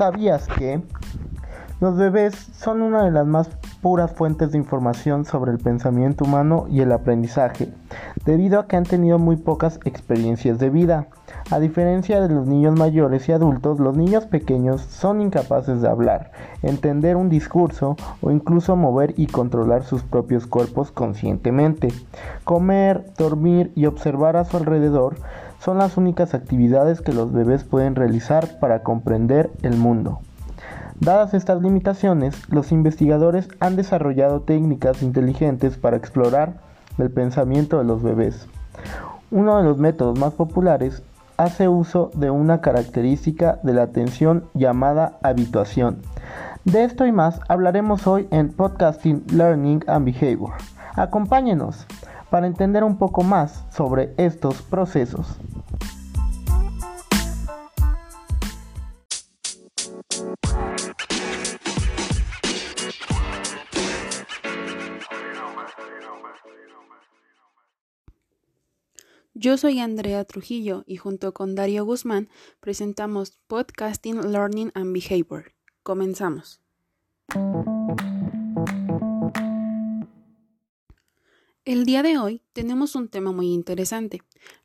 ¿Sabías que los bebés son una de las más puras fuentes de información sobre el pensamiento humano y el aprendizaje, debido a que han tenido muy pocas experiencias de vida? A diferencia de los niños mayores y adultos, los niños pequeños son incapaces de hablar, entender un discurso o incluso mover y controlar sus propios cuerpos conscientemente. Comer, dormir y observar a su alrededor son las únicas actividades que los bebés pueden realizar para comprender el mundo. Dadas estas limitaciones, los investigadores han desarrollado técnicas inteligentes para explorar el pensamiento de los bebés. Uno de los métodos más populares hace uso de una característica de la atención llamada habituación. De esto y más hablaremos hoy en Podcasting Learning and Behavior. Acompáñenos para entender un poco más sobre estos procesos. Yo soy Andrea Trujillo y junto con Darío Guzmán presentamos Podcasting Learning and Behavior. Comenzamos. El día de hoy tenemos un tema muy interesante,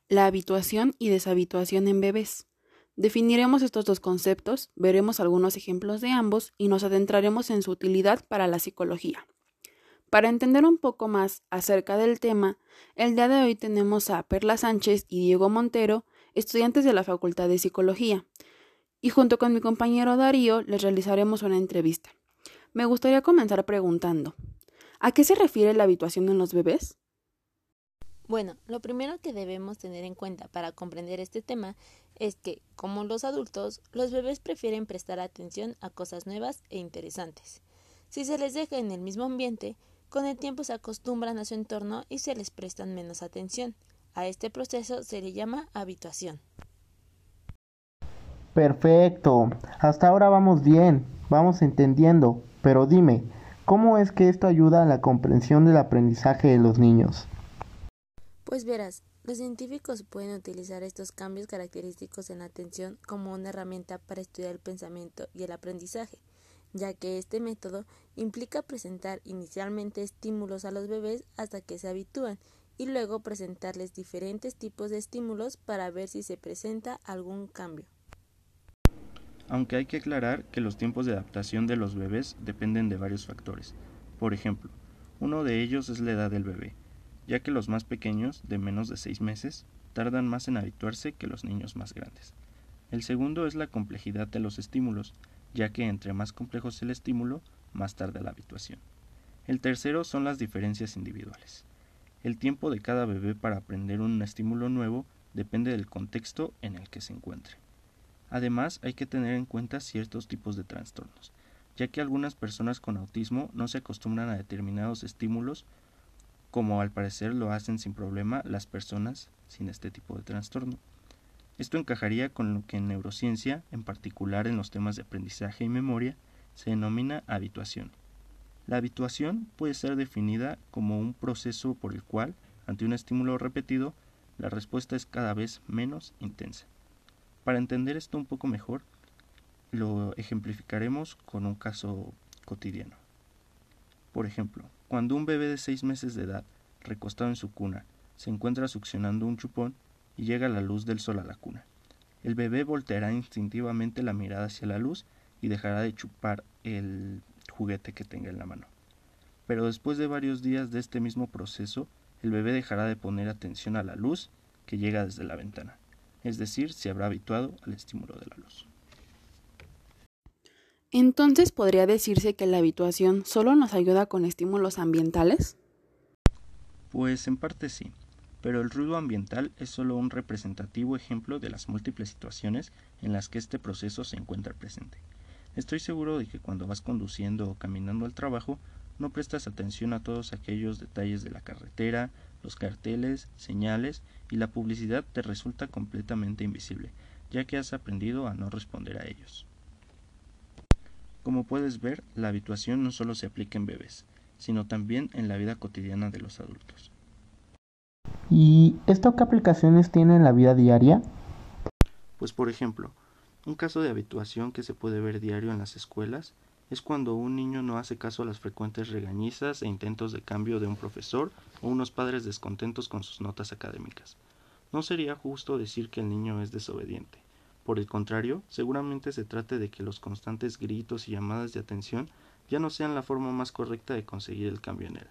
la habituación y deshabituación en bebés. Definiremos estos dos conceptos, veremos algunos ejemplos de ambos y nos adentraremos en su utilidad para la psicología. Para entender un poco más acerca del tema, el día de hoy tenemos a Perla Sánchez y Diego Montero, estudiantes de la Facultad de Psicología, y junto con mi compañero Darío les realizaremos una entrevista. Me gustaría comenzar preguntando, ¿a qué se refiere la habituación en los bebés? Bueno, lo primero que debemos tener en cuenta para comprender este tema es que, como los adultos, los bebés prefieren prestar atención a cosas nuevas e interesantes. Si se les deja en el mismo ambiente, con el tiempo se acostumbran a su entorno y se les prestan menos atención. A este proceso se le llama habituación. Perfecto. Hasta ahora vamos bien, vamos entendiendo. Pero dime, ¿cómo es que esto ayuda a la comprensión del aprendizaje de los niños? Pues verás, los científicos pueden utilizar estos cambios característicos en la atención como una herramienta para estudiar el pensamiento y el aprendizaje ya que este método implica presentar inicialmente estímulos a los bebés hasta que se habitúan y luego presentarles diferentes tipos de estímulos para ver si se presenta algún cambio. Aunque hay que aclarar que los tiempos de adaptación de los bebés dependen de varios factores. Por ejemplo, uno de ellos es la edad del bebé, ya que los más pequeños, de menos de seis meses, tardan más en habituarse que los niños más grandes. El segundo es la complejidad de los estímulos, ya que entre más complejo es el estímulo, más tarda la habituación. El tercero son las diferencias individuales. El tiempo de cada bebé para aprender un estímulo nuevo depende del contexto en el que se encuentre. Además, hay que tener en cuenta ciertos tipos de trastornos, ya que algunas personas con autismo no se acostumbran a determinados estímulos, como al parecer lo hacen sin problema las personas sin este tipo de trastorno. Esto encajaría con lo que en neurociencia, en particular en los temas de aprendizaje y memoria, se denomina habituación. La habituación puede ser definida como un proceso por el cual, ante un estímulo repetido, la respuesta es cada vez menos intensa. Para entender esto un poco mejor, lo ejemplificaremos con un caso cotidiano. Por ejemplo, cuando un bebé de seis meses de edad, recostado en su cuna, se encuentra succionando un chupón, y llega la luz del sol a la cuna. El bebé volteará instintivamente la mirada hacia la luz y dejará de chupar el juguete que tenga en la mano. Pero después de varios días de este mismo proceso, el bebé dejará de poner atención a la luz que llega desde la ventana, es decir, se habrá habituado al estímulo de la luz. Entonces, ¿podría decirse que la habituación solo nos ayuda con estímulos ambientales? Pues en parte sí pero el ruido ambiental es solo un representativo ejemplo de las múltiples situaciones en las que este proceso se encuentra presente. Estoy seguro de que cuando vas conduciendo o caminando al trabajo no prestas atención a todos aquellos detalles de la carretera, los carteles, señales y la publicidad te resulta completamente invisible, ya que has aprendido a no responder a ellos. Como puedes ver, la habituación no solo se aplica en bebés, sino también en la vida cotidiana de los adultos. ¿Y esto qué aplicaciones tiene en la vida diaria? Pues por ejemplo, Un caso de habituación que se puede ver diario en las escuelas es cuando un niño no hace caso a las frecuentes regañizas e intentos de cambio de un profesor o unos padres descontentos con sus notas académicas. No sería justo decir que el niño es desobediente. Por el contrario, seguramente se trate de que los constantes gritos y llamadas de atención ya no sean la forma más correcta de conseguir el cambio en él,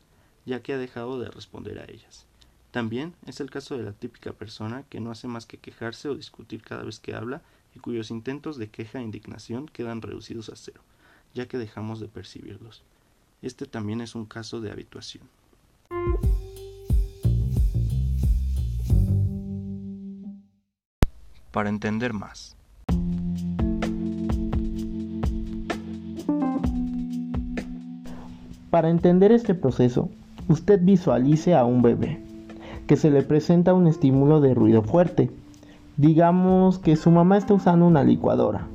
ya que ha dejado de responder a ellas. También es el caso de la típica persona que no hace más que quejarse o discutir cada vez que habla y cuyos intentos de queja e indignación quedan reducidos a cero, ya que dejamos de percibirlos. Este también es un caso de habituación. Para entender más. Para entender este proceso, usted visualice a un bebé que se le presenta un estímulo de ruido fuerte. Digamos que su mamá está usando una licuadora.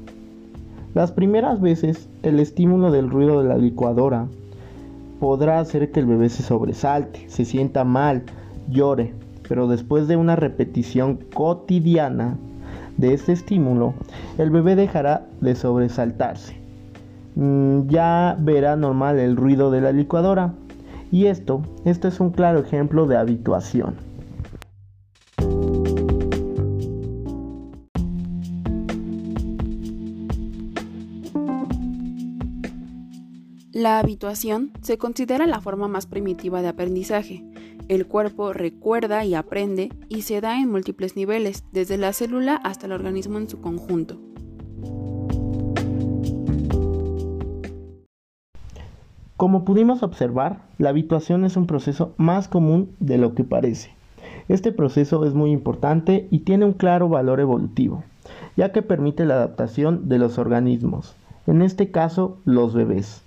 Las primeras veces el estímulo del ruido de la licuadora podrá hacer que el bebé se sobresalte, se sienta mal, llore, pero después de una repetición cotidiana de este estímulo, el bebé dejará de sobresaltarse. Mm, ya verá normal el ruido de la licuadora y esto, esto es un claro ejemplo de habituación. La habituación se considera la forma más primitiva de aprendizaje. El cuerpo recuerda y aprende y se da en múltiples niveles, desde la célula hasta el organismo en su conjunto. Como pudimos observar, la habituación es un proceso más común de lo que parece. Este proceso es muy importante y tiene un claro valor evolutivo, ya que permite la adaptación de los organismos, en este caso los bebés,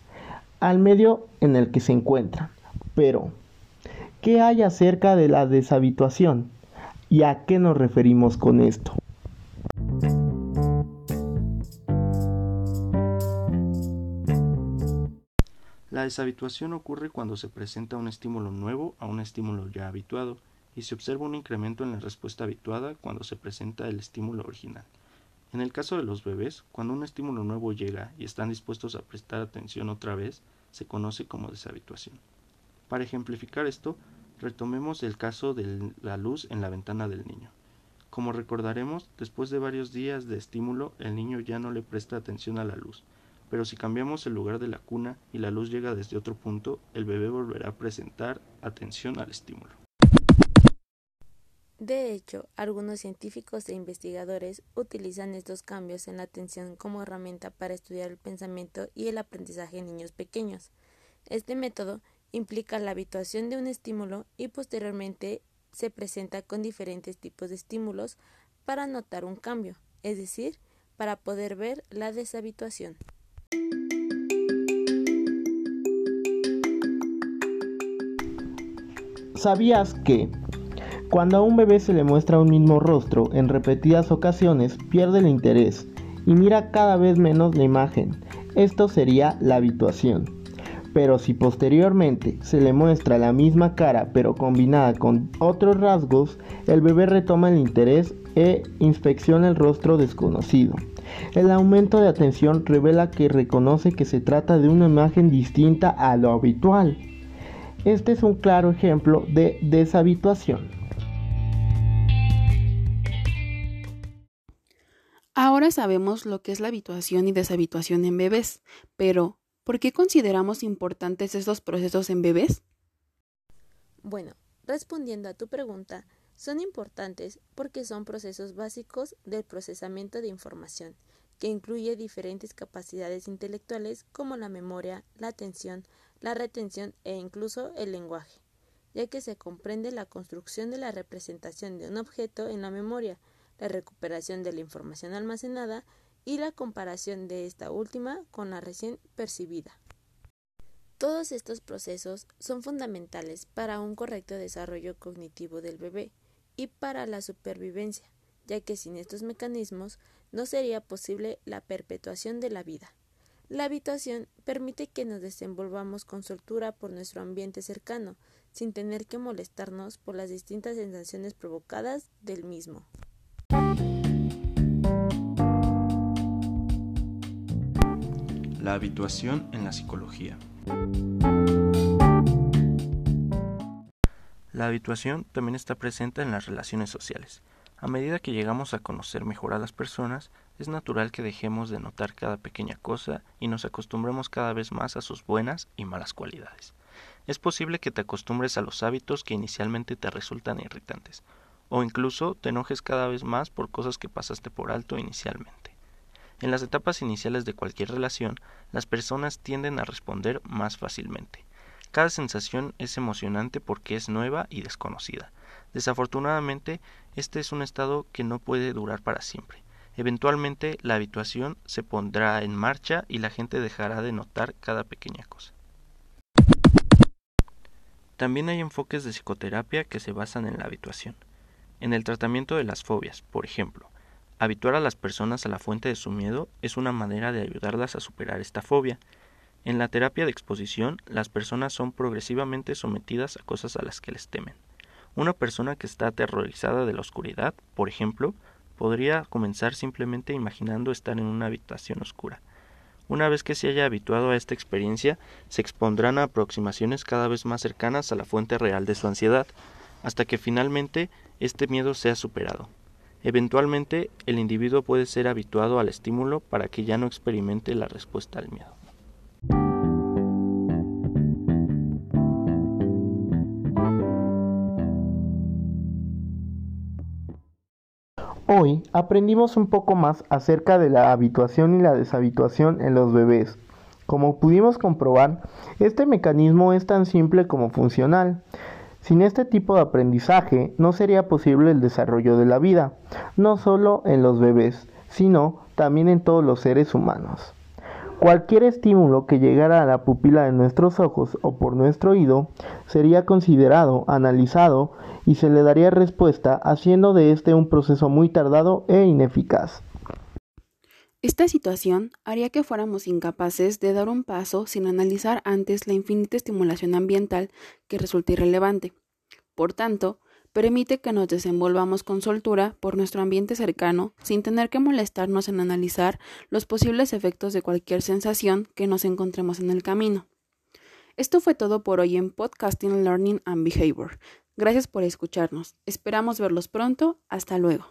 al medio en el que se encuentran. Pero, ¿qué hay acerca de la deshabituación? ¿Y a qué nos referimos con esto? La deshabituación ocurre cuando se presenta un estímulo nuevo a un estímulo ya habituado y se observa un incremento en la respuesta habituada cuando se presenta el estímulo original. En el caso de los bebés, cuando un estímulo nuevo llega y están dispuestos a prestar atención otra vez, se conoce como deshabituación. Para ejemplificar esto, retomemos el caso de la luz en la ventana del niño. Como recordaremos, después de varios días de estímulo, el niño ya no le presta atención a la luz, pero si cambiamos el lugar de la cuna y la luz llega desde otro punto, el bebé volverá a presentar atención al estímulo. De hecho, algunos científicos e investigadores utilizan estos cambios en la atención como herramienta para estudiar el pensamiento y el aprendizaje en niños pequeños. Este método implica la habituación de un estímulo y posteriormente se presenta con diferentes tipos de estímulos para notar un cambio, es decir, para poder ver la deshabituación. ¿Sabías que cuando a un bebé se le muestra un mismo rostro en repetidas ocasiones pierde el interés y mira cada vez menos la imagen? Esto sería la habituación. Pero si posteriormente se le muestra la misma cara pero combinada con otros rasgos, el bebé retoma el interés e inspecciona el rostro desconocido. El aumento de atención revela que reconoce que se trata de una imagen distinta a lo habitual. Este es un claro ejemplo de deshabituación. Ahora sabemos lo que es la habituación y deshabituación en bebés, pero ¿por qué consideramos importantes estos procesos en bebés? Bueno, respondiendo a tu pregunta, son importantes porque son procesos básicos del procesamiento de información, que incluye diferentes capacidades intelectuales como la memoria, la atención, la retención e incluso el lenguaje, ya que se comprende la construcción de la representación de un objeto en la memoria, la recuperación de la información almacenada y la comparación de esta última con la recién percibida. Todos estos procesos son fundamentales para un correcto desarrollo cognitivo del bebé y para la supervivencia, ya que sin estos mecanismos no sería posible la perpetuación de la vida. La habitación permite que nos desenvolvamos con soltura por nuestro ambiente cercano, sin tener que molestarnos por las distintas sensaciones provocadas del mismo. La habituación en la psicología. La habituación también está presente en las relaciones sociales. A medida que llegamos a conocer mejor a las personas, es natural que dejemos de notar cada pequeña cosa y nos acostumbremos cada vez más a sus buenas y malas cualidades. Es posible que te acostumbres a los hábitos que inicialmente te resultan irritantes, o incluso te enojes cada vez más por cosas que pasaste por alto inicialmente. En las etapas iniciales de cualquier relación, las personas tienden a responder más fácilmente. Cada sensación es emocionante porque es nueva y desconocida. Desafortunadamente, este es un estado que no puede durar para siempre. Eventualmente la habituación se pondrá en marcha y la gente dejará de notar cada pequeña cosa. También hay enfoques de psicoterapia que se basan en la habituación. En el tratamiento de las fobias, por ejemplo, habituar a las personas a la fuente de su miedo es una manera de ayudarlas a superar esta fobia. En la terapia de exposición, las personas son progresivamente sometidas a cosas a las que les temen. Una persona que está aterrorizada de la oscuridad, por ejemplo, podría comenzar simplemente imaginando estar en una habitación oscura. Una vez que se haya habituado a esta experiencia, se expondrán a aproximaciones cada vez más cercanas a la fuente real de su ansiedad, hasta que finalmente este miedo sea superado. Eventualmente, el individuo puede ser habituado al estímulo para que ya no experimente la respuesta al miedo. Hoy aprendimos un poco más acerca de la habituación y la deshabituación en los bebés. Como pudimos comprobar, este mecanismo es tan simple como funcional. Sin este tipo de aprendizaje no sería posible el desarrollo de la vida, no solo en los bebés, sino también en todos los seres humanos. Cualquier estímulo que llegara a la pupila de nuestros ojos o por nuestro oído sería considerado, analizado y se le daría respuesta haciendo de este un proceso muy tardado e ineficaz. Esta situación haría que fuéramos incapaces de dar un paso sin analizar antes la infinita estimulación ambiental que resulta irrelevante. Por tanto, permite que nos desenvolvamos con soltura por nuestro ambiente cercano sin tener que molestarnos en analizar los posibles efectos de cualquier sensación que nos encontremos en el camino. Esto fue todo por hoy en Podcasting Learning and Behavior. Gracias por escucharnos. Esperamos verlos pronto. Hasta luego.